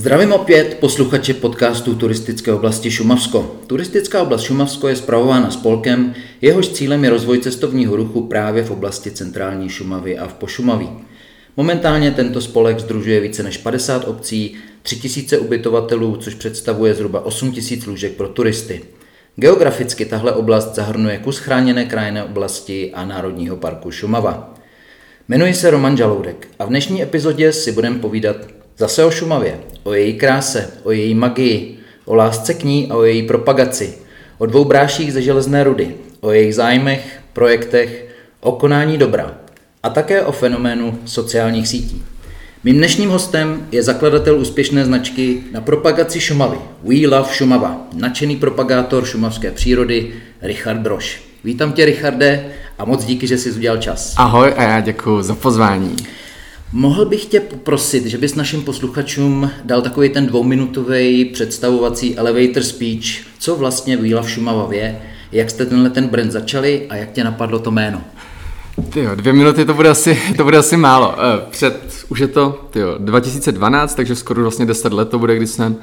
Zdravím opět posluchače podcastu Turistické oblasti Šumavsko. Turistická oblast Šumavsko je spravována spolkem, jehož cílem je rozvoj cestovního ruchu právě v oblasti centrální Šumavy a v Pošumaví. Momentálně tento spolek združuje více než 50 obcí, 3000 ubytovatelů, což představuje zhruba 8000 lůžek pro turisty. Geograficky tahle oblast zahrnuje kus chráněné krajinné oblasti a Národního parku Šumava. Jmenuji se Roman Žaloudek a v dnešní epizodě si budeme povídat Zase o Šumavě, o její kráse, o její magii, o lásce k ní a o její propagaci, o dvou bráších ze železné rudy, o jejich zájmech, projektech, o konání dobra a také o fenoménu sociálních sítí. Mým dnešním hostem je zakladatel úspěšné značky na propagaci Šumavy We Love Šumava, nadšený propagátor šumavské přírody Richard Broš. Vítám tě, Richarde, a moc díky, že jsi udělal čas. Ahoj a já děkuji za pozvání. Mohl bych tě poprosit, že bys našim posluchačům dal takový ten dvouminutový představovací elevator speech, co vlastně Výla v Šumavavě, jak jste tenhle ten brand začali a jak tě napadlo to jméno? Tyjo, dvě minuty to bude asi, to bude asi málo. Eh, před, už je to tyjo, 2012, takže skoro vlastně 10 let to bude, když jsem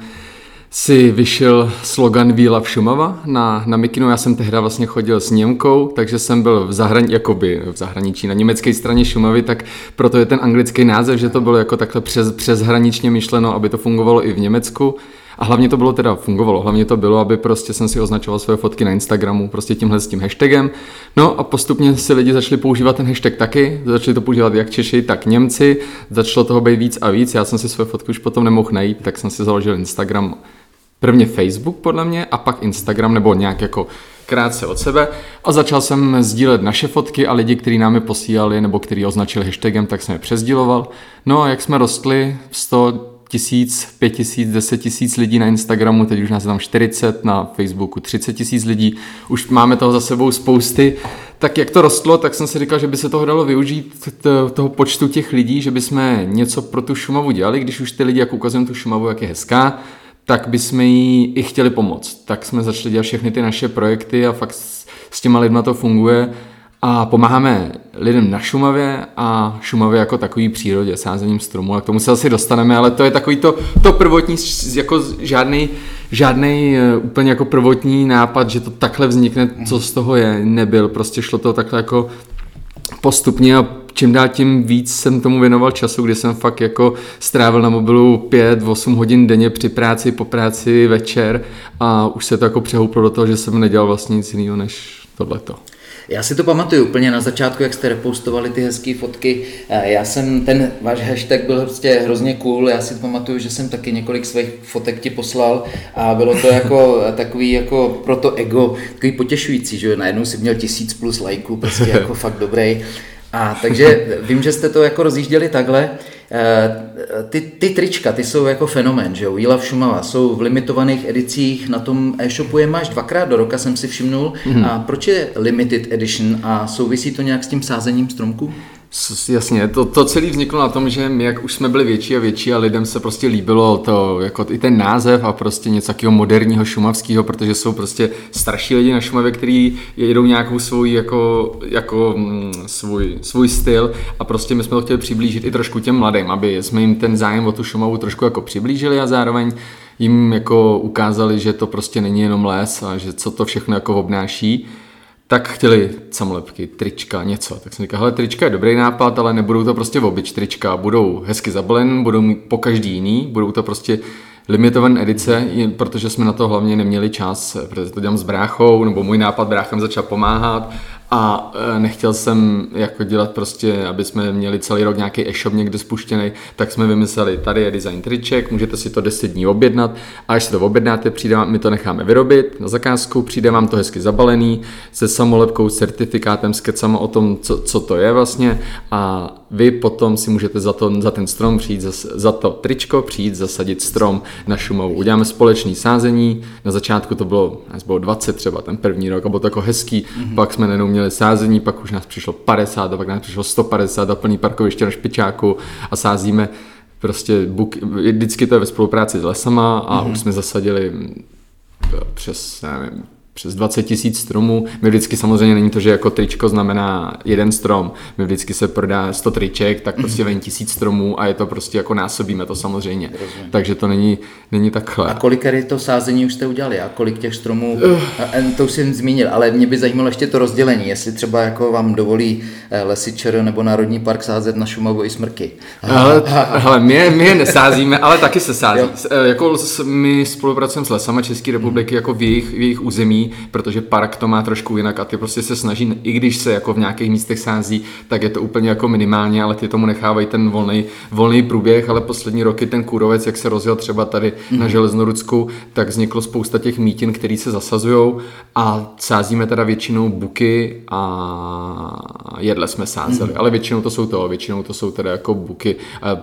si vyšel slogan Víla v Šumava na, na Mikinu. Já jsem tehdy vlastně chodil s Němkou, takže jsem byl v, zahrani, jakoby v zahraničí na německé straně Šumavy, tak proto je ten anglický název, že to bylo jako takhle přes, přeshraničně myšleno, aby to fungovalo i v Německu. A hlavně to bylo teda fungovalo, hlavně to bylo, aby prostě jsem si označoval své fotky na Instagramu prostě tímhle s tím hashtagem. No a postupně si lidi začali používat ten hashtag taky, začali to používat jak Češi, tak Němci, začalo toho být víc a víc, já jsem si své fotky už potom nemohl najít, tak jsem si založil Instagram prvně Facebook podle mě a pak Instagram nebo nějak jako krátce od sebe. A začal jsem sdílet naše fotky a lidi, kteří nám je posílali nebo kteří označili hashtagem, tak jsem je přezdíloval. No a jak jsme rostli 100 tisíc, pět tisíc, deset tisíc lidí na Instagramu, teď už nás je tam 40, na Facebooku 30 tisíc lidí, už máme toho za sebou spousty, tak jak to rostlo, tak jsem si říkal, že by se toho dalo využít, toho počtu těch lidí, že bychom něco pro tu Šumavu dělali, když už ty lidi, jak ukazujeme tu Šumavu, jak je hezká, tak bychom jí i chtěli pomoct. Tak jsme začali dělat všechny ty naše projekty a fakt s těma lidma to funguje a pomáháme lidem na Šumavě a Šumavě jako takový přírodě, sázením stromů, a k tomu se asi dostaneme, ale to je takový to, to prvotní, jako žádný, žádný eh, úplně jako prvotní nápad, že to takhle vznikne, co z toho je, nebyl, prostě šlo to takhle jako postupně a čím dál tím víc jsem tomu věnoval času, kdy jsem fakt jako strávil na mobilu 5-8 hodin denně při práci, po práci, večer a už se to jako přehouplo do toho, že jsem nedělal vlastně nic jiného než tohleto. Já si to pamatuju úplně na začátku, jak jste repostovali ty hezké fotky. Eh, já jsem, ten váš hashtag byl prostě hrozně cool, já si pamatuju, že jsem taky několik svých fotek ti poslal a bylo to jako takový jako pro to ego, takový potěšující, že najednou si měl tisíc plus lajků, prostě jako fakt dobrý. A takže vím, že jste to jako rozjížděli takhle. Eh, ty, ty trička, ty jsou jako fenomén, že jo, We Love Šumava, jsou v limitovaných edicích, na tom e-shopu je máš dvakrát do roka, jsem si všimnul. Mm-hmm. A proč je limited edition a souvisí to nějak s tím sázením stromků? Jasně, to, to celé vzniklo na tom, že my, jak už jsme byli větší a větší a lidem se prostě líbilo to, jako i ten název a prostě něco takového moderního šumavského, protože jsou prostě starší lidi na Šumavě, kteří jedou nějakou svůj, jako, jako mm, svůj, svůj styl a prostě my jsme to chtěli přiblížit i trošku těm mladým, aby jsme jim ten zájem o tu Šumavu trošku jako přiblížili a zároveň jim jako ukázali, že to prostě není jenom les a že co to všechno jako obnáší tak chtěli samolepky, trička, něco. Tak jsem říkal, hele, trička je dobrý nápad, ale nebudou to prostě obyč trička, budou hezky zabalen, budou mít po každý jiný, budou to prostě limitované edice, protože jsme na to hlavně neměli čas, protože to dělám s bráchou, nebo můj nápad bráchám začal pomáhat a e, nechtěl jsem jako dělat prostě, aby jsme měli celý rok nějaký e-shop někde spuštěný, tak jsme vymysleli, tady je design triček, můžete si to 10 dní objednat a až si to objednáte, přijde my to necháme vyrobit na zakázku, přijde vám to hezky zabalený, se samolepkou, certifikátem, s kecama o tom, co, co to je vlastně a vy potom si můžete za, to, za ten strom přijít, za, za to tričko přijít zasadit strom na Šumavu. Uděláme společný sázení, na začátku to bylo, nás bylo 20 třeba ten první rok a bylo to jako hezký, mm-hmm. pak jsme nejenom měli sázení, pak už nás přišlo 50 a pak nás přišlo 150 a plný parkoviště na špičáku a sázíme prostě buk, vždycky to je ve spolupráci s lesama a mm-hmm. už jsme zasadili přes, nevím, přes 20 tisíc stromů. My vždycky samozřejmě není to, že jako tričko znamená jeden strom. My vždycky se prodá 100 triček, tak prostě ven tisíc stromů a je to prostě jako násobíme to samozřejmě. Rozumím. Takže to není, není takhle. A kolik to sázení už jste udělali a kolik těch stromů, uh. to už jsem zmínil, ale mě by zajímalo ještě to rozdělení, jestli třeba jako vám dovolí eh, lesy ČR nebo Národní park sázet na Šumavu i smrky. Ale, hele, my, my je nesázíme, ale taky se sází. Jo. Eh, jako my spolupracujeme s lesama České republiky jako v jejich, v jejich území, protože park to má trošku jinak a ty prostě se snaží, i když se jako v nějakých místech sází, tak je to úplně jako minimálně, ale ty tomu nechávají ten volný, volný průběh, ale poslední roky ten kůrovec, jak se rozjel třeba tady mm-hmm. na mhm. Železnorudsku, tak vzniklo spousta těch mítin, které se zasazují a sázíme teda většinou buky a jedle jsme sázeli, mm-hmm. ale většinou to jsou to, většinou to jsou teda jako buky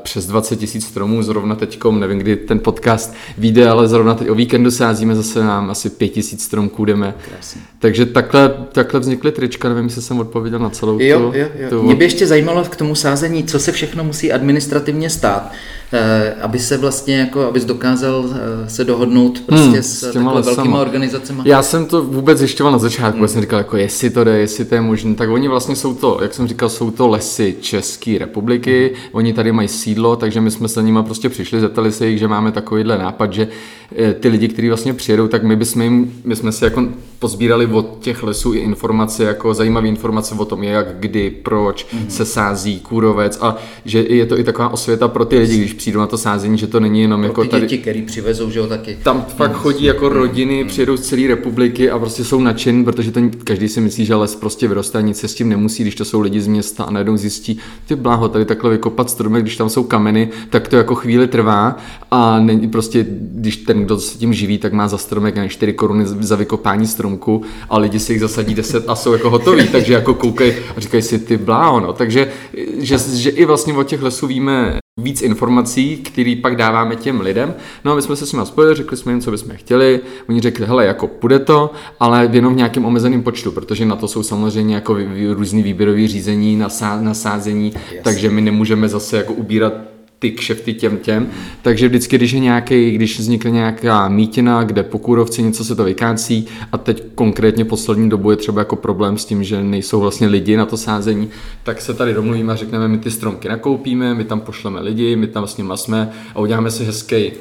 přes 20 tisíc stromů, zrovna teďkom, nevím, kdy ten podcast vyjde, ale zrovna teď o víkendu sázíme zase nám asi 5 tisíc stromků jdeme. Krásně. Takže takhle, takhle vznikly trička, nevím, jestli jsem odpověděl na celou jo, tu, jo, jo. Tu... Mě by ještě zajímalo k tomu sázení, co se všechno musí administrativně stát, eh, aby se vlastně jako, abys dokázal eh, se dohodnout prostě hmm, s, s těma velkýma organizacemi. Já jsem to vůbec zjišťoval na začátku, hmm. jsem říkal, jako jestli to jde, jestli to je možné, tak oni vlastně jsou to, jak jsem říkal, jsou to lesy České republiky, hmm. oni tady mají sídlo, takže my jsme se nimi prostě přišli, zeptali se jich, že máme takovýhle nápad, že eh, ty lidi, kteří vlastně přijedou, tak my bychom jim, my jsme si jako pozbírali od těch lesů i informace, jako zajímavé informace o tom, jak, kdy, proč mm-hmm. se sází kůrovec a že je to i taková osvěta pro ty lidi, když přijdou na to sázení, že to není jenom pro jako ty tady. děti, který přivezou, že jo, taky. Tam fakt mm-hmm. chodí jako rodiny, mm-hmm. přijedou z celé republiky a prostě jsou nadšení, protože to každý si myslí, že les prostě vyroste a nic se s tím nemusí, když to jsou lidi z města a najednou zjistí, ty bláho, tady takhle vykopat stromek, když tam jsou kameny, tak to jako chvíli trvá a není prostě, když ten, kdo se tím živí, tak má za stromek 4 koruny za vykopání stromku a lidi si jich zasadí 10 a jsou jako hotoví, takže jako koukají a říkají si ty bláho, no. Takže že, že i vlastně o těch lesů víme víc informací, který pak dáváme těm lidem. No a my jsme se s nimi spojili, řekli jsme jim, co bychom chtěli. Oni řekli, hele, jako půjde to, ale jenom v nějakém omezeném počtu, protože na to jsou samozřejmě jako různý výběrový řízení, nasázení, yes. takže my nemůžeme zase jako ubírat ty kšefty těm těm. Takže vždycky, když je nějaký, když vznikne nějaká mítina, kde po kůrovci něco se to vykácí a teď konkrétně poslední dobu je třeba jako problém s tím, že nejsou vlastně lidi na to sázení, tak se tady domluvíme a řekneme, my ty stromky nakoupíme, my tam pošleme lidi, my tam s nimi jsme a uděláme si hezký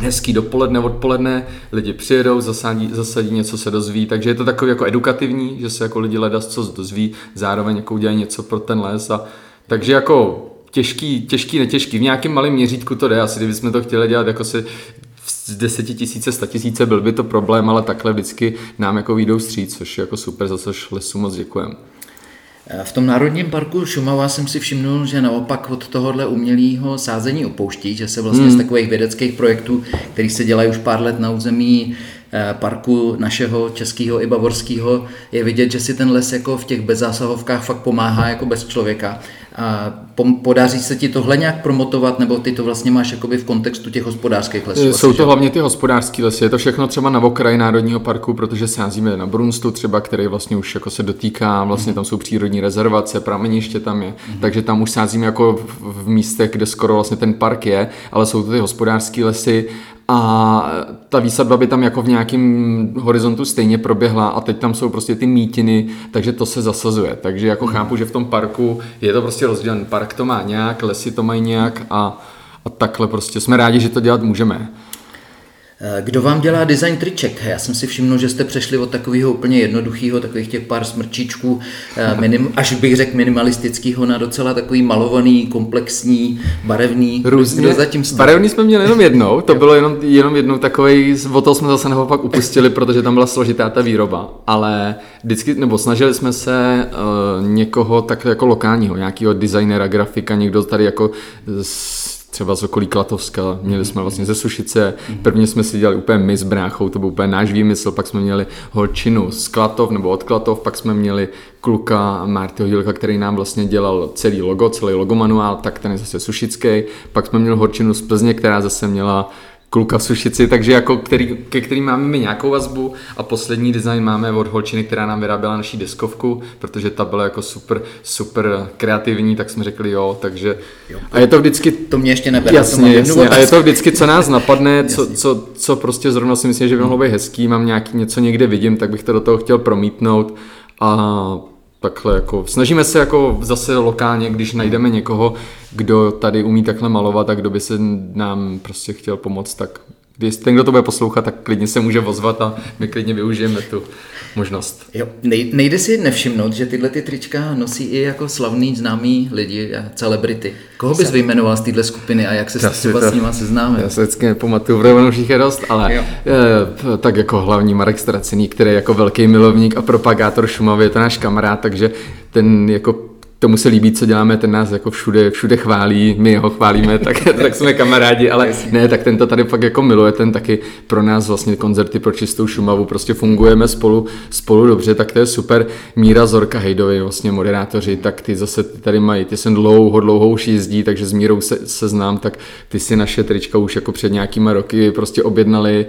hezký dopoledne, odpoledne, lidi přijedou, zasadí, zasadí něco se dozví, takže je to takový jako edukativní, že se jako lidi ledas co dozví, zároveň jako udělají něco pro ten les. A takže jako těžký, těžký, netěžký. V nějakém malém měřítku to jde, asi kdybychom to chtěli dělat jako si z desetitisíce, statisíce byl by to problém, ale takhle vždycky nám jako výjdou stříc, což je jako super, za což lesu moc děkujeme. V tom Národním parku Šumava jsem si všimnul, že naopak od tohohle umělého sázení opouští, že se vlastně hmm. z takových vědeckých projektů, který se dělají už pár let na území eh, parku našeho českého i bavorského, je vidět, že si ten les jako v těch bezzásahovkách fakt pomáhá jako bez člověka. A podaří se ti tohle nějak promotovat, nebo ty to vlastně máš jakoby v kontextu těch hospodářských lesů? Jsou asi, to že? hlavně ty hospodářské lesy, je to všechno třeba na okraji Národního parku, protože sázíme na Brunstu třeba, který vlastně už jako se dotýká, vlastně tam jsou přírodní rezervace, prameniště tam je, mm-hmm. takže tam už sázíme jako v, v místech, kde skoro vlastně ten park je, ale jsou to ty hospodářské lesy a ta výsadba by tam jako v nějakém horizontu stejně proběhla a teď tam jsou prostě ty mítiny, takže to se zasazuje. Takže jako mm. chápu, že v tom parku je to prostě rozdělen. Park to má nějak, lesy to mají nějak a, a takhle prostě jsme rádi, že to dělat můžeme. Eh, kdo vám dělá design triček? Já jsem si všiml, že jste přešli od takového úplně jednoduchého, takových těch pár smrčičků, eh, minim, až bych řekl minimalistického, na docela takový malovaný, komplexní, barevný. Různě. Kdo zatím jste? Barevný jsme měli jenom jednou, to bylo jenom, jenom jednou takový, o to jsme zase naopak upustili, protože tam byla složitá ta výroba, ale vždycky, nebo snažili jsme se uh, někoho tak jako lokálního, nějakého designera, grafika, někdo tady jako s, třeba z okolí Klatovska, měli jsme vlastně ze Sušice, prvně jsme si dělali úplně my s bráchou, to byl úplně náš výmysl, pak jsme měli holčinu z Klatov nebo od Klatov, pak jsme měli kluka Martyho Hilka, který nám vlastně dělal celý logo, celý logomanuál, tak ten je zase sušický, pak jsme měli holčinu z Plzně, která zase měla kluka v Sušici, takže jako který, ke kterým máme my nějakou vazbu. A poslední design máme od holčiny, která nám vyráběla naší deskovku, protože ta byla jako super, super kreativní, tak jsme řekli jo, takže Jo, a je to vždycky To mě ještě nebere. to Jasně, jasně. A je to vždycky, co nás napadne, co, co, co prostě zrovna si myslím, že by mohlo být hezký, mám nějaký, něco někde vidím, tak bych to do toho chtěl promítnout. A takhle jako, snažíme se jako zase lokálně, když najdeme někoho, kdo tady umí takhle malovat a kdo by se nám prostě chtěl pomoct, tak když ten, kdo to bude poslouchat, tak klidně se může ozvat a my klidně využijeme tu možnost. Jo, nej, nejde si nevšimnout, že tyhle ty trička nosí i jako slavný známý lidi a celebrity. Koho bys vyjmenoval z téhle skupiny a jak se s si třeba to- s nima seznámil? Já se vždycky nepamatuju, ono všich je dost, ale Jo. e, tak jako hlavní Marek Stracený, který je jako velký milovník a propagátor Šumavy, je to náš kamarád, takže ten jako tomu se líbí, co děláme, ten nás jako všude, všude chválí, my ho chválíme, tak, tak jsme kamarádi, ale ne, tak ten to tady fakt jako miluje, ten taky pro nás vlastně koncerty pro čistou Šumavu, prostě fungujeme spolu, spolu dobře, tak to je super. Míra Zorka Hejdovi, vlastně moderátoři, tak ty zase ty tady mají, ty jsem dlouho, dlouho už jezdí, takže s Mírou se, se znám, tak ty si naše trička už jako před nějakýma roky prostě objednali,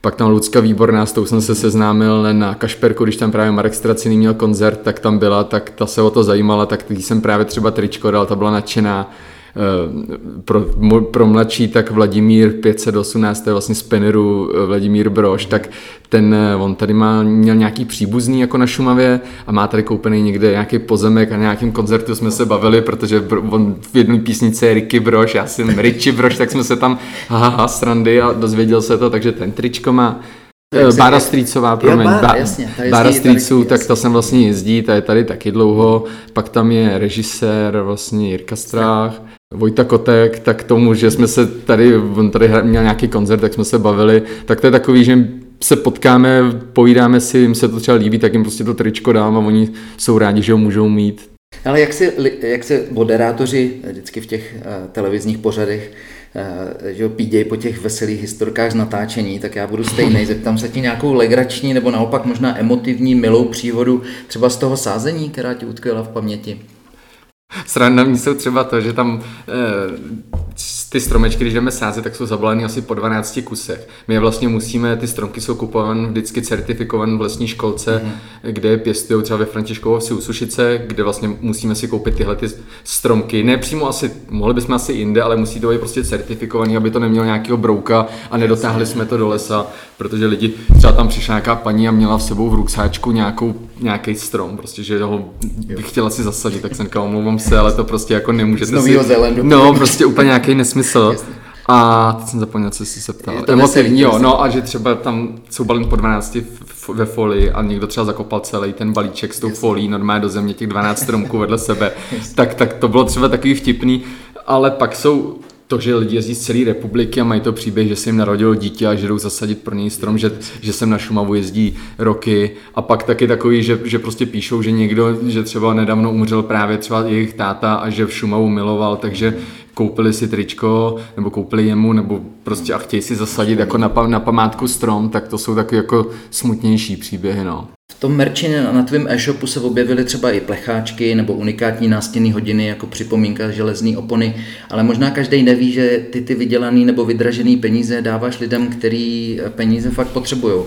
pak tam Lucka Výborná, s tou jsem se seznámil na Kašperku, když tam právě Marek Straciný měl koncert, tak tam byla, tak ta se o to zajímala, tak jsem právě třeba tričko dal, ta byla nadšená. Eh, Pro, pro mladší tak Vladimír 518, to je vlastně spinneru eh, Vladimír Brož, tak ten, eh, on tady má, měl nějaký příbuzný jako na Šumavě a má tady koupený někde nějaký pozemek a na nějakým koncertu jsme se bavili, protože on v jedné písnici je Ricky Brož, já jsem Richie Brož, tak jsme se tam haha srandy a dozvěděl se to, takže ten tričko má Jak Bára Strýcová, promiň. Jasně, jezdí Bára Strýců, tak ta sem vlastně jezdí, ta je tady taky dlouho. Pak tam je režisér, vlastně Jirka Strách, Vojta Kotek, tak tomu, že jsme se tady, on tady měl nějaký koncert, tak jsme se bavili, tak to je takový, že se potkáme, povídáme si, jim se to třeba líbí, tak jim prostě to tričko dám a oni jsou rádi, že ho můžou mít. Ale jak se, jak se moderátoři vždycky v těch uh, televizních pořadech uh, že jo, pídějí po těch veselých historkách z natáčení, tak já budu stejný. Zeptám se ti nějakou legrační nebo naopak možná emotivní, milou příhodu třeba z toho sázení, která ti utkvěla v paměti. Srandovní jsou třeba to, že tam eh, ty stromečky, když jdeme sázet, tak jsou zabalený asi po 12 kusech. My je vlastně musíme, ty stromky jsou kupované vždycky certifikované v lesní školce, mm. kde je pěstují třeba ve Františkovovsi u Sušice, kde vlastně musíme si koupit tyhle ty stromky. Ne přímo asi, mohli bychom asi jinde, ale musí to být prostě certifikovaný, aby to nemělo nějakého brouka a nedotáhli jsme to do lesa, protože lidi, třeba tam přišla nějaká paní a měla v sebou v ruksáčku nějakou, nějaký strom, prostě, že ho bych chtěla si zasadit, tak jsem říkal, omlouvám se, ale to prostě jako nemůžete Z Nového si... Zélandu. No, prostě úplně nějaký nesmysl. Jasně. A teď jsem zapomněl, co jsi se ptal. Je to Emotivní, jo, no a že třeba tam jsou balení po 12 v- ve folii a někdo třeba zakopal celý ten balíček s tou folií normálně do země, těch 12 stromků vedle sebe, tak, tak to bylo třeba takový vtipný, ale pak jsou to, že lidi jezdí z celé republiky a mají to příběh, že se jim narodilo dítě a že jdou zasadit pro něj strom, že, že sem na Šumavu jezdí roky. A pak taky takový, že, že prostě píšou, že někdo, že třeba nedávno umřel právě třeba jejich táta a že v Šumavu miloval, takže koupili si tričko, nebo koupili jemu, nebo prostě a chtějí si zasadit jako na, na památku strom, tak to jsou takové jako smutnější příběhy, no. V tom merči na, na tvém e-shopu se objevily třeba i plecháčky nebo unikátní nástěnné hodiny jako připomínka železné opony, ale možná každý neví, že ty ty vydělaný nebo vydražený peníze dáváš lidem, který peníze fakt potřebují.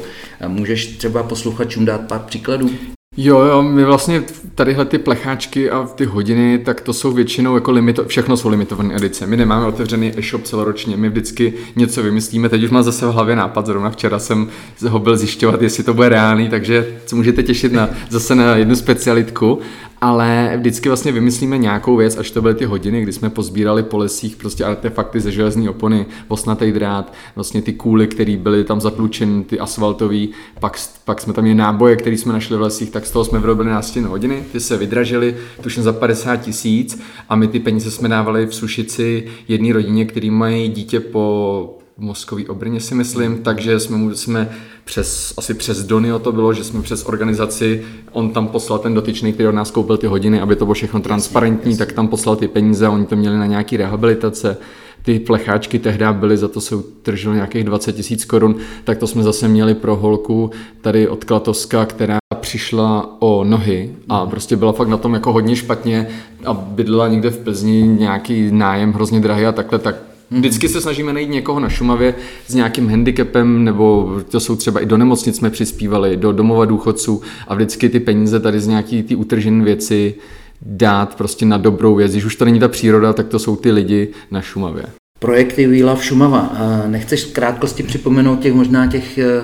Můžeš třeba posluchačům dát pár příkladů? Jo, jo, my vlastně tadyhle ty plecháčky a ty hodiny, tak to jsou většinou jako limito, všechno jsou limitované edice. My nemáme otevřený e-shop celoročně, my vždycky něco vymyslíme. Teď už mám zase v hlavě nápad, zrovna včera jsem ho byl zjišťovat, jestli to bude reálný, takže se můžete těšit na, zase na jednu specialitku, ale vždycky vlastně vymyslíme nějakou věc, až to byly ty hodiny, kdy jsme pozbírali po lesích prostě artefakty ze železné opony, osnatý drát, vlastně ty kůly, které byly tam zatlučeny, ty asfaltový, pak, pak jsme tam měli náboje, které jsme našli v lesích, tak z toho jsme vyrobili nástěnné hodiny, ty se vydražily, tuším za 50 tisíc a my ty peníze jsme dávali v Sušici jedné rodině, který mají dítě po mozkový obrně si myslím, takže jsme, mu- jsme přes, asi přes Donio to bylo, že jsme přes organizaci, on tam poslal ten dotyčný, který od nás koupil ty hodiny, aby to bylo všechno transparentní, tak tam poslal ty peníze oni to měli na nějaký rehabilitace. Ty plecháčky tehdy byly, za to se utržilo nějakých 20 tisíc korun, tak to jsme zase měli pro holku tady od Klatovska, která přišla o nohy a prostě byla fakt na tom jako hodně špatně a bydlela někde v Plzni nějaký nájem hrozně drahý a takhle, tak Vždycky se snažíme najít někoho na Šumavě s nějakým handicapem, nebo to jsou třeba i do nemocnic jsme přispívali, do domova důchodců a vždycky ty peníze tady z nějaký ty utržené věci dát prostě na dobrou věc. Když už to není ta příroda, tak to jsou ty lidi na Šumavě. Projekty We Love Šumava. Nechceš v krátkosti připomenout těch možná těch eh,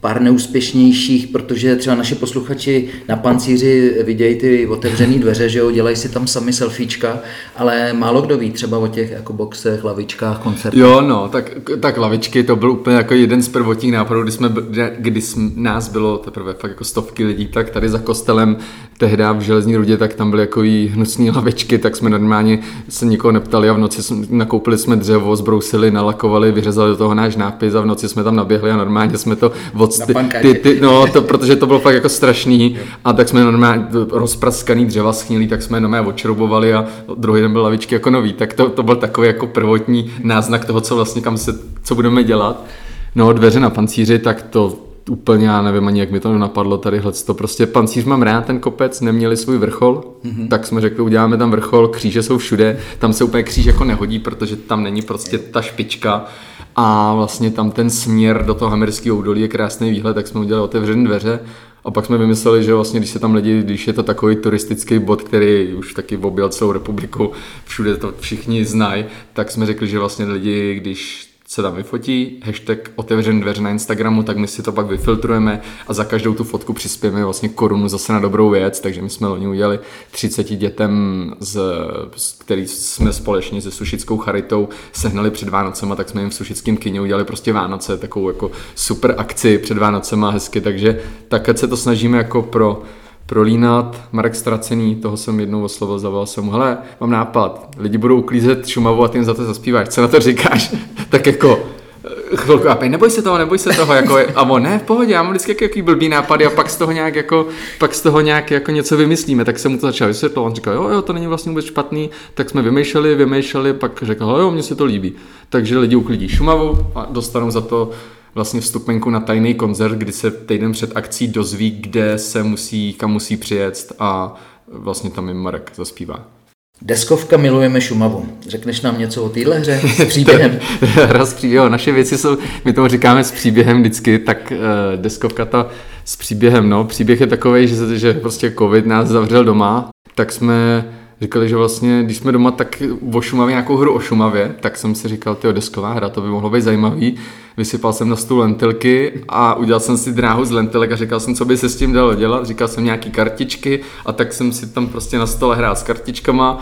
pár neúspěšnějších, protože třeba naši posluchači na pancíři vidějí ty otevřené dveře, že jo, dělají si tam sami selfiečka, ale málo kdo ví třeba o těch jako boxech, lavičkách, koncertech. Jo, no, tak, tak lavičky, to byl úplně jako jeden z prvotních nápadů, kdy, jsme, kdy nás bylo teprve fakt jako stovky lidí, tak tady za kostelem tehdy v Železní rudě, tak tam byly jako hnusné lavičky, tak jsme normálně se nikoho neptali a v noci jsme, nakoupili jsme dřevo, zbrousili, nalakovali, vyřezali do toho náš nápis a v noci jsme tam naběhli a normálně jsme to od ty, ty, ty, no, to, protože to bylo fakt jako strašný. A tak jsme normálně rozpraskaný dřeva schnilý, tak jsme normálně odšroubovali a druhý den byl lavičky jako nový, tak to, to byl takový jako prvotní náznak toho, co vlastně kam se, co budeme dělat. No, dveře na pancíři, tak to úplně, já nevím ani, jak mi to napadlo tady to prostě pancíř mám rád, ten kopec, neměli svůj vrchol, mm-hmm. tak jsme řekli, uděláme tam vrchol, kříže jsou všude, tam se úplně kříž jako nehodí, protože tam není prostě ta špička, a vlastně tam ten směr do toho hamerského údolí je krásný výhled, tak jsme udělali otevřené dveře. A pak jsme vymysleli, že vlastně, když se tam lidi, když je to takový turistický bod, který už taky objel celou republiku, všude to všichni znají, tak jsme řekli, že vlastně lidi, když se tam vyfotí, hashtag otevřen dveře na Instagramu, tak my si to pak vyfiltrujeme a za každou tu fotku přispějeme vlastně korunu zase na dobrou věc, takže my jsme loni udělali 30 dětem, z, který jsme společně se Sušickou charitou sehnali před Vánocema, tak jsme jim v Sušickém kyně udělali prostě Vánoce, takovou jako super akci před Vánocema hezky, takže tak se to snažíme jako pro prolínat. Marek Stracený, toho jsem jednou oslovil, zavolal jsem mu, hele, mám nápad, lidi budou uklízet Šumavu a ty jim za to zaspíváš, co na to říkáš? tak jako, eh, chvilku a neboj se toho, neboj se toho, jako, a on, ne, v pohodě, já mám vždycky jaký blbý nápady a pak z toho nějak jako, pak z toho nějak jako něco vymyslíme, tak jsem mu to začal vysvětlovat, on říkal, jo, jo, to není vlastně vůbec špatný, tak jsme vymýšleli, vymýšleli, pak řekl, jo, mně se to líbí. Takže lidi uklidí Šumavu a dostanou za to vlastně vstupenku na tajný koncert, kdy se týden před akcí dozví, kde se musí, kam musí přijet a vlastně tam jim Marek zaspívá. Deskovka Milujeme Šumavu. Řekneš nám něco o téhle hře s příběhem? Hra s příběhem. Naše věci jsou, my tomu říkáme s příběhem vždycky, tak uh, deskovka ta s příběhem. No. Příběh je takový, že, že prostě covid nás zavřel doma, tak jsme říkali, že vlastně, když jsme doma, tak o Šumavě, nějakou hru o Šumavě, tak jsem si říkal, ty desková hra, to by mohlo být zajímavý. Vysypal jsem na stůl lentilky a udělal jsem si dráhu z lentilek a říkal jsem, co by se s tím dalo dělat. Říkal jsem nějaký kartičky a tak jsem si tam prostě na stole hrál s kartičkama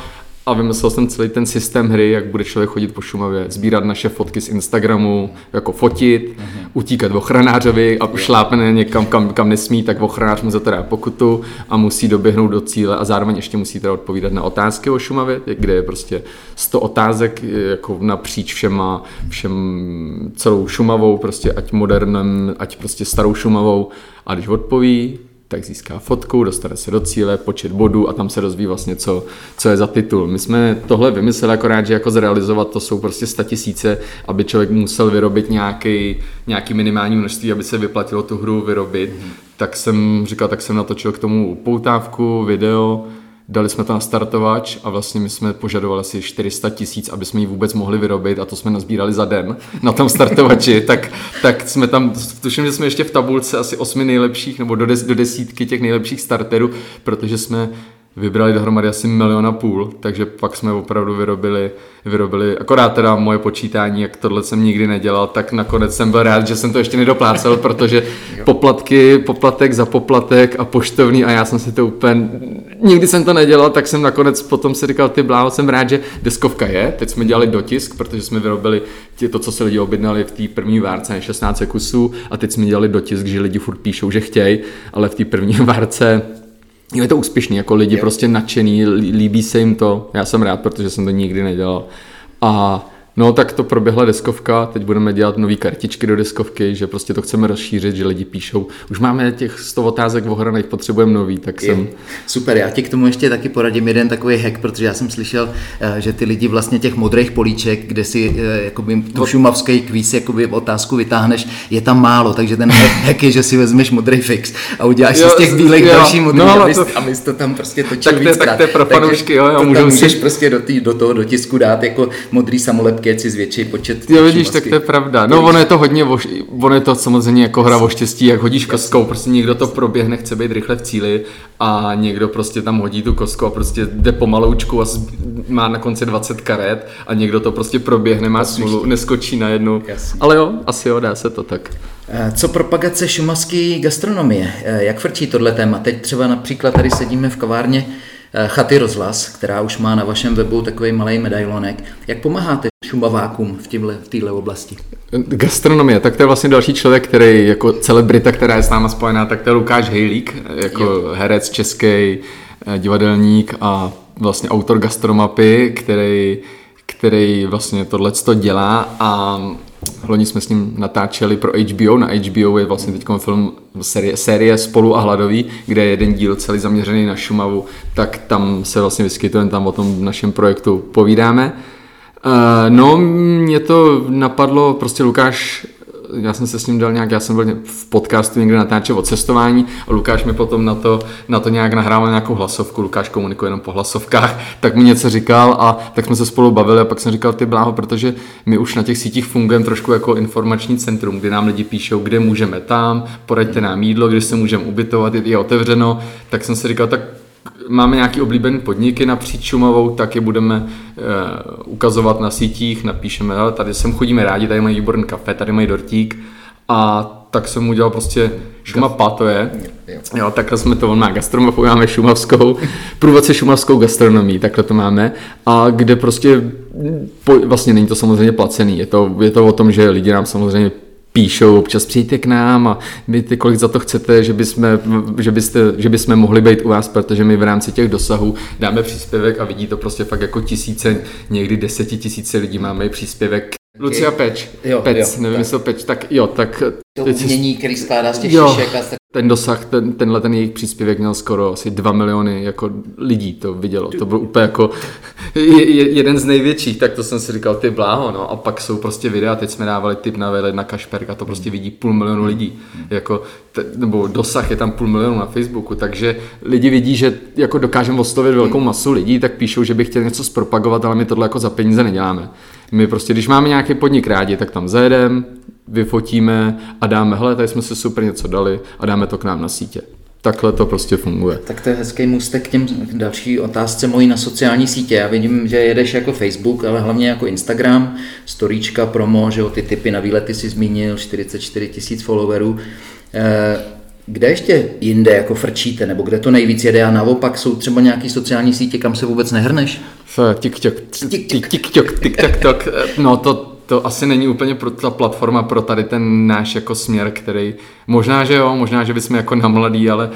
a vymyslel jsem celý ten systém hry, jak bude člověk chodit po Šumavě, sbírat naše fotky z Instagramu, jako fotit, uh-huh. utíkat ochranářovi a šlápne někam, kam, kam nesmí, tak ochranář mu za to dá pokutu a musí doběhnout do cíle a zároveň ještě musí teda odpovídat na otázky o Šumavě, kde je prostě 100 otázek jako napříč všema, všem celou Šumavou, prostě ať modernem, ať prostě starou Šumavou a když odpoví, tak získá fotku, dostane se do cíle, počet bodů a tam se rozvíjí vlastně, co, co je za titul. My jsme tohle vymysleli akorát, že jako zrealizovat to jsou prostě tisíce, aby člověk musel vyrobit nějaký, nějaký minimální množství, aby se vyplatilo tu hru vyrobit. Mm. Tak jsem říkal, tak jsem natočil k tomu poutávku, video, dali jsme to na startovač a vlastně my jsme požadovali asi 400 tisíc, aby jsme ji vůbec mohli vyrobit a to jsme nazbírali za den na tom startovači, tak, tak jsme tam, tuším, že jsme ještě v tabulce asi osmi nejlepších nebo do, des, do desítky těch nejlepších starterů, protože jsme vybrali dohromady asi milion a půl, takže pak jsme opravdu vyrobili, vyrobili, akorát teda moje počítání, jak tohle jsem nikdy nedělal, tak nakonec jsem byl rád, že jsem to ještě nedoplácel, protože poplatky, poplatek za poplatek a poštovný a já jsem si to úplně, nikdy jsem to nedělal, tak jsem nakonec potom si říkal, ty bláho, jsem rád, že deskovka je, teď jsme dělali dotisk, protože jsme vyrobili to, co se lidi objednali v té první várce, 16 kusů a teď jsme dělali dotisk, že lidi furt píšou, že chtějí, ale v té první várce je to úspěšný, jako lidi je. prostě nadšený, líbí se jim to, já jsem rád, protože jsem to nikdy nedělal. A No tak to proběhla deskovka, teď budeme dělat nové kartičky do deskovky, že prostě to chceme rozšířit, že lidi píšou. Už máme těch 100 otázek ohraných, potřebujeme nový, tak jsem... Je. Super, já ti k tomu ještě taky poradím jeden takový hack, protože já jsem slyšel, eh, že ty lidi vlastně těch modrých políček, kde si eh, jakoby tu šumavský kvíz jakoby otázku vytáhneš, je tam málo, takže ten hack je, že si vezmeš modrý fix a uděláš jo, si z těch bílek jo, další modrý no, a, to, a my to tam prostě točil tak to, tak to je pro fanoušky, jo, jo, můžu můžeš prostě do, tý, do toho dotisku dát jako modrý samolepky si zvětší počet. Jo, vidíš, tak to je pravda. No, ono je to hodně, voš, ono je to samozřejmě jako hra o štěstí, jak hodíš kostkou, prostě někdo to proběhne, chce být rychle v cíli a někdo prostě tam hodí tu kostku a prostě jde pomaloučku a má na konci 20 karet a někdo to prostě proběhne, má smůlu, neskočí na jednu. Jasný. Ale jo, asi jo, dá se to tak. Eh, co propagace šumavské gastronomie? Eh, jak frčí tohle téma? Teď třeba například tady sedíme v kavárně Chaty rozhlas, která už má na vašem webu takový malý medailonek. Jak pomáháte šumavákům v této v oblasti? Gastronomie, tak to je vlastně další člověk, který jako celebrita, která je s náma spojená, tak to je Lukáš Hejlík, jako jo. herec český, divadelník a vlastně autor gastromapy, který, který vlastně tohle dělá a Loni jsme s ním natáčeli pro HBO, na HBO je vlastně teď film série, série Spolu a hladový, kde je jeden díl celý zaměřený na Šumavu, tak tam se vlastně vyskytujeme, tam o tom našem projektu povídáme. Uh, no, mě to napadlo, prostě Lukáš já jsem se s ním dal nějak, já jsem byl v podcastu někde natáčel o cestování a Lukáš mi potom na to, na to nějak nahrával nějakou hlasovku, Lukáš komunikuje jenom po hlasovkách, tak mi něco říkal a tak jsme se spolu bavili a pak jsem říkal, ty bláho, protože my už na těch sítích fungujeme trošku jako informační centrum, kdy nám lidi píšou, kde můžeme tam, poraďte nám jídlo, kde se můžeme ubytovat, je otevřeno, tak jsem si říkal, tak máme nějaký oblíbený podniky napříč Šumavou, tak je budeme uh, ukazovat na sítích, napíšeme, ale tady sem chodíme rádi, tady mají výborný kafe, tady mají dortík a tak jsem udělal prostě Šumapa to je. Jo, takhle jsme to, on má gastronomii, máme šumavskou, průvodce šumavskou gastronomii, takhle to máme. A kde prostě, po, vlastně není to samozřejmě placený, je to, je to o tom, že lidi nám samozřejmě píšou, občas přijďte k nám a vy ty, kolik za to chcete, že, bychom, že, byste, že bychom mohli být u vás, protože my v rámci těch dosahů dáme příspěvek a vidí to prostě fakt jako tisíce, někdy desetitisíce lidí máme příspěvek Lucia Peč, jo, Pec, jo, nevím, jestli Peč, tak jo, tak... To umění, který skládá z těch jo, šišek a ten dosah, ten, tenhle ten jejich příspěvek měl skoro asi 2 miliony jako lidí to vidělo. To byl úplně jako jeden z největších, tak to jsem si říkal, ty bláho, no. A pak jsou prostě videa, teď jsme dávali tip na Vejlet na Kašperka, to prostě vidí půl milionu lidí. Jako, te, nebo dosah je tam půl milionu na Facebooku, takže lidi vidí, že jako dokážeme oslovit velkou masu lidí, tak píšou, že by chtěli něco zpropagovat, ale my tohle jako za peníze neděláme. My prostě, když máme nějaký podnik rádi, tak tam zajedeme, vyfotíme a dáme, hele, tady jsme se super něco dali a dáme to k nám na sítě. Takhle to prostě funguje. Tak to je hezký můstek k těm další otázce mojí na sociální sítě. Já vidím, že jedeš jako Facebook, ale hlavně jako Instagram, storíčka, promo, že o ty typy na výlety si zmínil, 44 tisíc followerů. Eh, kde ještě jinde jako frčíte, nebo kde to nejvíc jede? A naopak jsou třeba nějaký sociální sítě, kam se vůbec nehrneš? TikTok, TikTok, TikTok, no to, to asi není úplně pro ta platforma pro tady ten náš jako směr, který možná, že jo, možná, že bychom jako na mladý, ale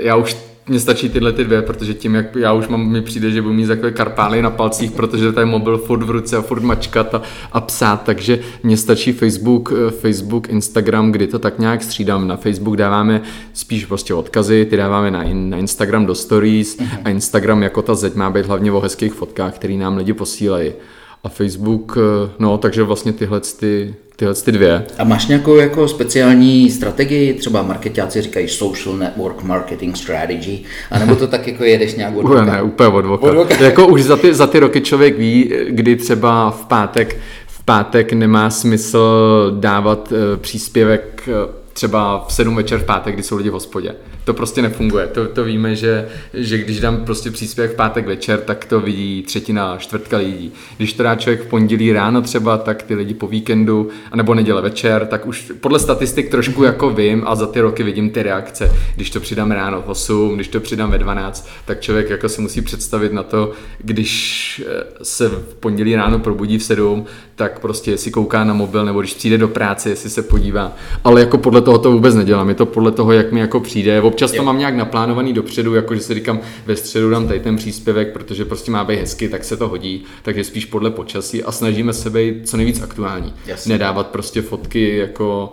já už mně stačí tyhle ty dvě, protože tím, jak já už mám, mi přijde, že budu mít takové karpály na palcích, protože to je mobil furt v ruce a furt mačkat a, a psát, takže mně stačí Facebook, eh, Facebook, Instagram, kdy to tak nějak střídám. Na Facebook dáváme spíš prostě odkazy, ty dáváme na, na Instagram do stories a Instagram jako ta zeď má být hlavně o hezkých fotkách, který nám lidi posílají. A Facebook, eh, no, takže vlastně tyhle ty, tyhle ty dvě. A máš nějakou jako speciální strategii, třeba marketáci říkají social network marketing strategy, anebo to tak jako jedeš nějak od Ne, úplně od voka. Od voka. jako už za ty, za ty roky člověk ví, kdy třeba v pátek v pátek nemá smysl dávat uh, příspěvek uh, třeba v 7 večer v pátek, kdy jsou lidi v hospodě. To prostě nefunguje. To, to víme, že, že když dám prostě příspěvek v pátek večer, tak to vidí třetina, čtvrtka lidí. Když to dá člověk v pondělí ráno třeba, tak ty lidi po víkendu, anebo neděle večer, tak už podle statistik trošku jako vím a za ty roky vidím ty reakce. Když to přidám ráno v 8, když to přidám ve 12, tak člověk jako se musí představit na to, když eh, se v pondělí ráno probudí v 7, tak prostě jestli kouká na mobil, nebo když přijde do práce, jestli se podívá. Ale jako podle toho to vůbec nedělám, je to podle toho, jak mi jako přijde. Občas to mám nějak naplánovaný dopředu, jako že si říkám, ve středu dám tady ten příspěvek, protože prostě má být hezky, tak se to hodí, takže spíš podle počasí a snažíme se být co nejvíc aktuální. Jasně. Nedávat prostě fotky jako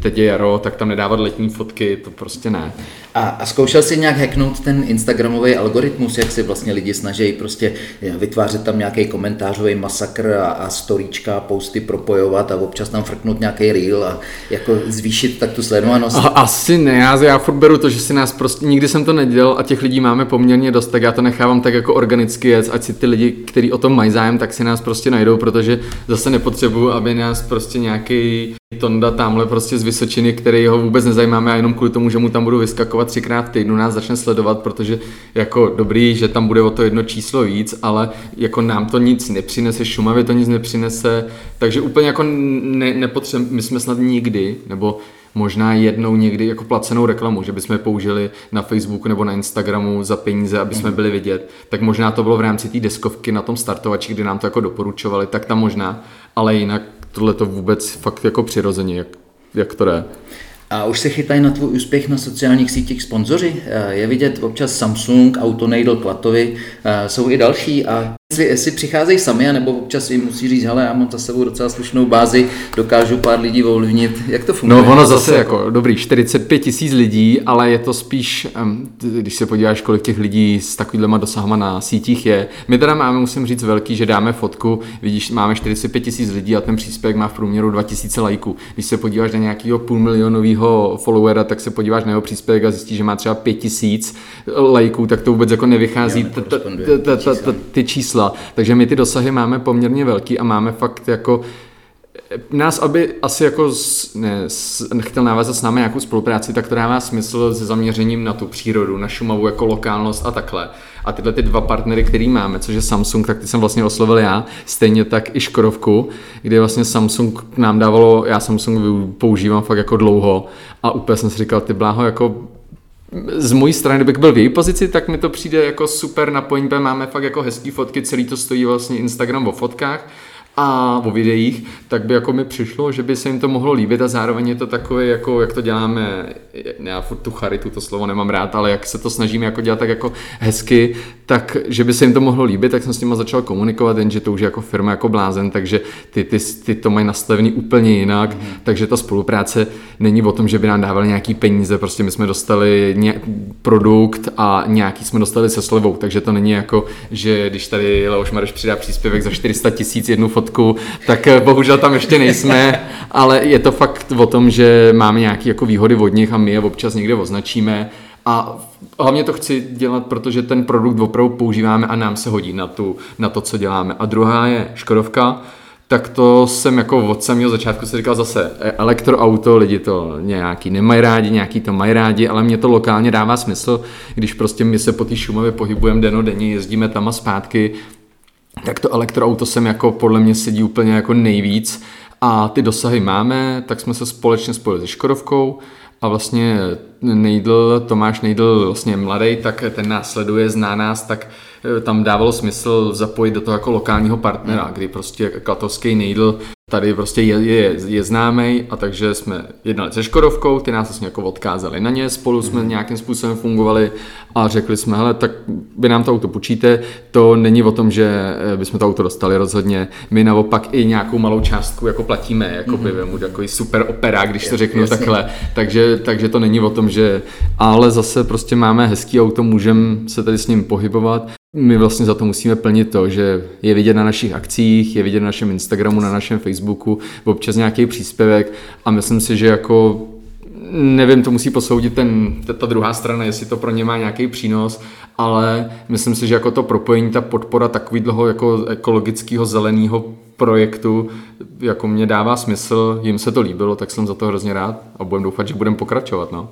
teď je jaro, tak tam nedávat letní fotky, to prostě ne. A, a zkoušel jsi nějak hacknout ten Instagramový algoritmus, jak si vlastně lidi snaží prostě vytvářet tam nějaký komentářový masakr a, a storíčka, posty propojovat a občas tam frknout nějaký reel a jako zvýšit tak tu sledovanost? Asi ne, já, já furt beru to, že si nás prostě, nikdy jsem to nedělal a těch lidí máme poměrně dost, tak já to nechávám tak jako organicky jec, ať si ty lidi, kteří o tom mají zájem, tak si nás prostě najdou, protože zase nepotřebuju, aby nás prostě nějaký Tonda tamhle prostě z Vysočiny, který ho vůbec nezajímáme a jenom kvůli tomu, že mu tam budu vyskakovat třikrát v týdnu, nás začne sledovat, protože jako dobrý, že tam bude o to jedno číslo víc, ale jako nám to nic nepřinese, Šumavě to nic nepřinese, takže úplně jako ne, nepotřebujeme, my jsme snad nikdy, nebo možná jednou někdy jako placenou reklamu, že bychom je použili na Facebooku nebo na Instagramu za peníze, aby jsme mhm. byli vidět, tak možná to bylo v rámci té deskovky na tom startovači, kdy nám to jako doporučovali, tak tam možná, ale jinak tohle to vůbec fakt jako přirozeně, jak, jak to jde. A už se chytají na tvůj úspěch na sociálních sítích sponzoři? Eh, je vidět občas Samsung, Autoneidl, Klatovy, eh, jsou i další a Jestli, jestli přicházejí sami, nebo občas jim musí říct, hele, já mám za sebou docela slušnou bázi, dokážu pár lidí ovlivnit. Jak to funguje? No ono zase jako, dobrý, 45 tisíc lidí, ale je to spíš, když se podíváš, kolik těch lidí s takovýhlema dosahama na sítích je. My teda máme, musím říct, velký, že dáme fotku, vidíš, máme 45 tisíc lidí a ten příspěvek má v průměru 2000 lajků. Když se podíváš na nějakého půlmilionového followera, tak se podíváš na jeho příspěvek a zjistíš, že má třeba 5000 lajků, tak to vůbec jako nevychází ty čísla čísla, takže my ty dosahy máme poměrně velký a máme fakt jako nás, aby asi jako ne, chtěl navázat s námi nějakou spolupráci, tak to dává smysl se zaměřením na tu přírodu, na Šumavu jako lokálnost a takhle. A tyhle ty dva partnery, který máme, což je Samsung, tak ty jsem vlastně oslovil já, stejně tak i Škodovku, kdy vlastně Samsung nám dávalo, já Samsung používám fakt jako dlouho a úplně jsem si říkal, ty bláho, jako z mojí strany, kdybych byl v její pozici, tak mi to přijde jako super napojení, máme fakt jako hezký fotky, celý to stojí vlastně Instagram o fotkách a o videích, tak by jako mi přišlo, že by se jim to mohlo líbit a zároveň je to takové, jako jak to děláme, já furt tu charitu, to slovo nemám rád, ale jak se to snažíme jako dělat tak jako hezky, tak že by se jim to mohlo líbit, tak jsem s nimi začal komunikovat, jenže to už je jako firma jako blázen, takže ty, ty, ty to mají nastavený úplně jinak, mm-hmm. takže ta spolupráce není o tom, že by nám dávali nějaký peníze, prostě my jsme dostali ně, produkt a nějaký jsme dostali se slevou, takže to není jako, že když tady Leoš Mareš přidá příspěvek za 400 tisíc jednu fotku, tak eh, bohužel tam ještě nejsme, ale je to fakt o tom, že máme nějaké jako výhody od nich a my je občas někde označíme a hlavně to chci dělat, protože ten produkt opravdu používáme a nám se hodí na, tu, na to, co děláme. A druhá je Škodovka, tak to jsem jako od samého začátku si říkal zase e, elektroauto, lidi to nějaký nemají rádi, nějaký to mají rádi, ale mě to lokálně dává smysl, když prostě my se po té Šumavě pohybujeme denodenně, jezdíme tam a zpátky, tak to elektroauto sem jako podle mě sedí úplně jako nejvíc. A ty dosahy máme, tak jsme se společně spojili se Škodovkou a vlastně Nejdl, Tomáš Nejdl vlastně mladý, tak ten nás sleduje, zná nás, tak eh, tam dávalo smysl zapojit do toho jako lokálního partnera, kdy prostě Klatovský Nejdl tady prostě je, je, je známý a takže jsme jednali se Škodovkou, ty nás vlastně jako odkázali na ně, spolu jsme mm. nějakým způsobem fungovali a řekli jsme, hele, tak vy nám to auto počíte, to není o tom, že eh, bychom to auto dostali rozhodně, my naopak i nějakou malou částku jako platíme, jako by mm. jako super opera, když to řeknu Jasně. takhle, takže, takže to není o tom, že ale zase prostě máme hezký auto, můžeme se tady s ním pohybovat my vlastně za to musíme plnit to, že je vidět na našich akcích, je vidět na našem Instagramu, na našem Facebooku, občas nějaký příspěvek a myslím si, že jako nevím, to musí posoudit ten, ta druhá strana, jestli to pro ně má nějaký přínos, ale myslím si, že jako to propojení, ta podpora takový dlouho jako ekologického zeleného projektu, jako mě dává smysl, jim se to líbilo, tak jsem za to hrozně rád a budem doufat, že budeme pokračovat. No.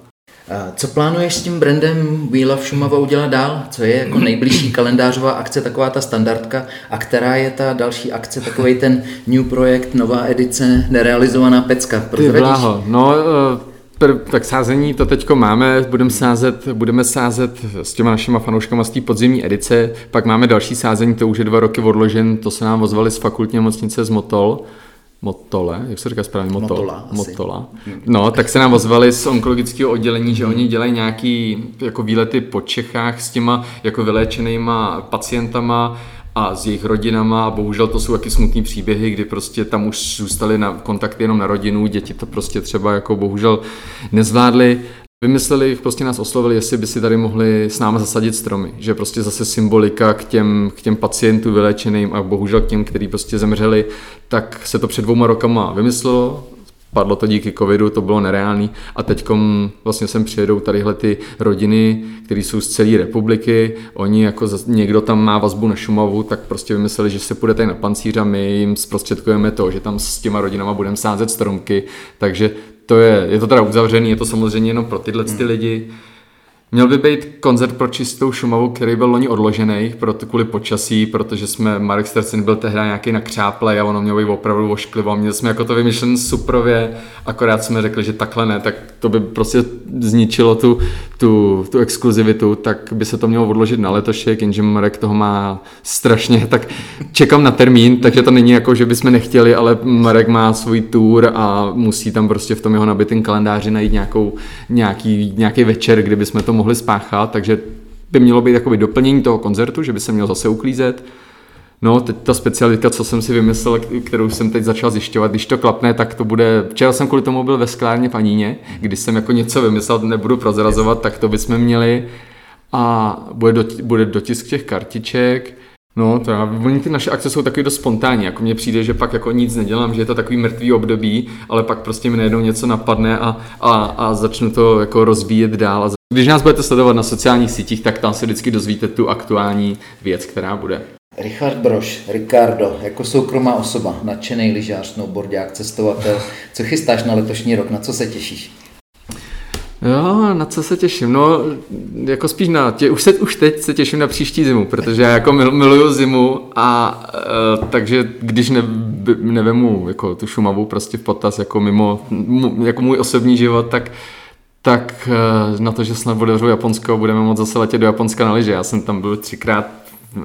Co plánuješ s tím brandem We Love Šumava udělat dál? Co je jako nejbližší kalendářová akce, taková ta standardka? A která je ta další akce, takový ten new projekt, nová edice, nerealizovaná pecka? Ty bláho, no eh, tak sázení to teďko máme, budeme sázet, budeme sázet s těma našima fanouškama z té podzimní edice, pak máme další sázení, to už je dva roky odložen, to se nám ozvali z fakultní nemocnice z Motol, Motole, jak se říká správně? Motol, Motola. Motola. No, tak se nám ozvali z onkologického oddělení, že oni dělají nějaký jako výlety po Čechách s těma jako vyléčenýma pacientama a s jejich rodinama a bohužel to jsou taky smutné příběhy, kdy prostě tam už zůstali na kontakty jenom na rodinu, děti to prostě třeba jako bohužel nezvládli Vymysleli, prostě nás oslovili, jestli by si tady mohli s námi zasadit stromy, že prostě zase symbolika k těm, k těm pacientům vylečeným a bohužel k těm, kteří prostě zemřeli, tak se to před dvouma rokama vymyslelo, Padlo to díky covidu, to bylo nereálný. A teď vlastně sem přijedou tadyhle ty rodiny, které jsou z celé republiky, oni jako někdo tam má vazbu na Šumavu, tak prostě vymysleli, že se půjde tady na pancíř a my jim zprostředkujeme to, že tam s těma rodinama budeme sázet stromky, takže to je, je to teda uzavřený, je to samozřejmě jenom pro tyhle ty hmm. lidi, Měl by být koncert pro čistou Šumavu, který byl loni odložený proto, kvůli počasí, protože jsme, Marek Stercin byl tehdy nějaký na křáple a ono mělo být opravdu ošklivo. Měli jsme jako to vymyšlené suprově, akorát jsme řekli, že takhle ne, tak to by prostě zničilo tu, tu, tu exkluzivitu, tak by se to mělo odložit na letošek, jenže Marek toho má strašně, tak čekám na termín, takže to není jako, že bychom nechtěli, ale Marek má svůj tour a musí tam prostě v tom jeho nabitém kalendáři najít nějakou, nějaký, nějaký večer, kdyby jsme to mohli spáchat, takže by mělo být jakoby doplnění toho koncertu, že by se měl zase uklízet. No, teď ta specialita, co jsem si vymyslel, kterou jsem teď začal zjišťovat, když to klapne, tak to bude... Včera jsem kvůli tomu byl ve sklárně paníně, když jsem jako něco vymyslel, nebudu prozrazovat, tak to bychom měli. A bude, bude dotisk těch kartiček, No, to já, oni ty naše akce jsou takový dost spontánní, jako mně přijde, že pak jako nic nedělám, že je to takový mrtvý období, ale pak prostě mi najednou něco napadne a, a, a začnu to jako rozvíjet dál. Když nás budete sledovat na sociálních sítích, tak tam si vždycky dozvíte tu aktuální věc, která bude. Richard Broš, Ricardo, jako soukromá osoba, nadšený lyžář, snowboardák, cestovatel. Co chystáš na letošní rok, na co se těšíš? Jo, na co se těším? No, jako spíš na, tě, už, se, už teď se těším na příští zimu, protože já jako mil, miluju zimu a e, takže když ne, nevemu jako tu šumavu prostě v potaz jako mimo, jako můj osobní život, tak tak e, na to, že snad bude Japonsko, budeme moct zase letět do Japonska na liže. Já jsem tam byl třikrát,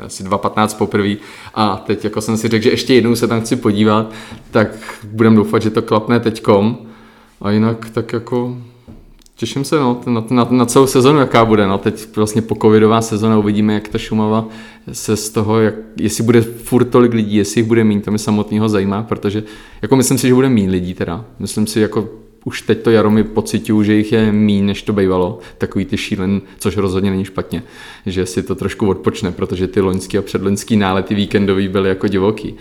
asi 2.15 poprvé a teď jako jsem si řekl, že ještě jednou se tam chci podívat, tak budem doufat, že to klapne teďkom. A jinak tak jako Těším se no, na, na, na celou sezonu, jaká bude. No, teď vlastně po covidová sezona uvidíme, jak ta Šumava se z toho, jak, jestli bude furt tolik lidí, jestli jich bude mít, to mi samotného zajímá, protože jako myslím si, že bude mít lidí teda. Myslím si, jako už teď to jaro mi pocituju, že jich je méně, než to bývalo, takový ty šílen, což rozhodně není špatně, že si to trošku odpočne, protože ty loňský a předloňský nálety víkendový byly jako divoký.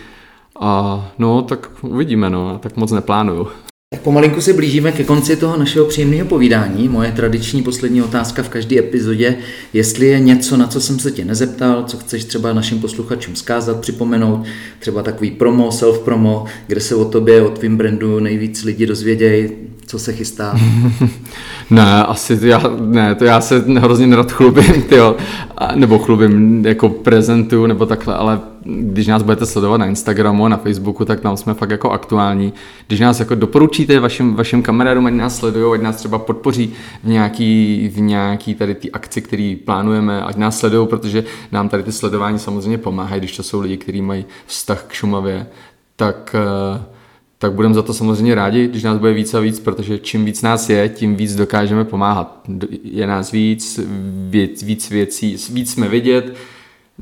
A no, tak uvidíme, no, tak moc neplánuju. Tak pomalinku se blížíme ke konci toho našeho příjemného povídání. Moje tradiční poslední otázka v každé epizodě, jestli je něco, na co jsem se tě nezeptal, co chceš třeba našim posluchačům zkázat, připomenout, třeba takový promo, self-promo, kde se o tobě, o tvým brandu nejvíc lidi dozvědějí, co se chystá? ne, asi já, ne, to já se hrozně nerad chlubím, tyjo, nebo chlubím jako prezentu nebo takhle, ale když nás budete sledovat na Instagramu a na Facebooku, tak tam jsme fakt jako aktuální. Když nás jako doporučíte vašim, vašim kamarádům, ať nás sledují, ať nás třeba podpoří v nějaký, v nějaký tady ty akci, který plánujeme, ať nás sledují, protože nám tady ty sledování samozřejmě pomáhají, když to jsou lidi, kteří mají vztah k Šumavě, tak uh, tak budeme za to samozřejmě rádi, když nás bude víc a víc, protože čím víc nás je, tím víc dokážeme pomáhat. Je nás víc, víc, víc věcí, víc jsme vidět,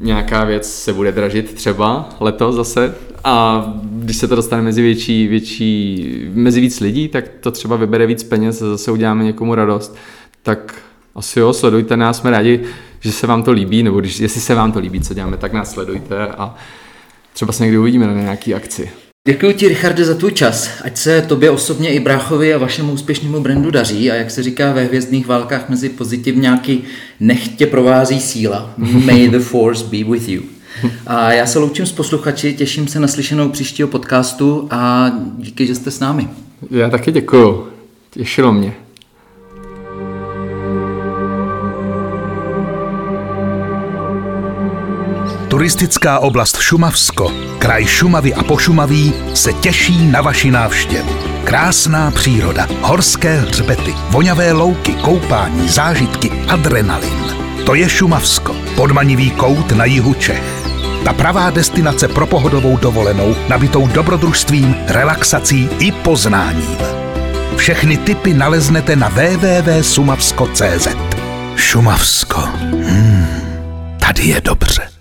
nějaká věc se bude dražit třeba letos zase a když se to dostane mezi větší, větší, mezi víc lidí, tak to třeba vybere víc peněz a zase uděláme někomu radost. Tak asi jo, sledujte nás, jsme rádi, že se vám to líbí, nebo když, jestli se vám to líbí, co děláme, tak nás sledujte a třeba se někdy uvidíme na nějaký akci. Děkuji ti, Richarde, za tvůj čas. Ať se tobě osobně i bráchovi a vašemu úspěšnému brandu daří a jak se říká ve hvězdných válkách mezi pozitivňáky, nechtě provází síla. May the force be with you. A já se loučím s posluchači, těším se na slyšenou příštího podcastu a díky, že jste s námi. Já taky děkuju. Těšilo mě. Turistická oblast Šumavsko, kraj Šumavy a Pošumaví se těší na vaši návštěvu. Krásná příroda, horské hřbety, voňavé louky, koupání, zážitky, adrenalin. To je Šumavsko, podmanivý kout na jihu Čech. Ta pravá destinace pro pohodovou dovolenou, nabitou dobrodružstvím, relaxací i poznáním. Všechny typy naleznete na www.sumavsko.cz Šumavsko. Hmm, tady je dobře.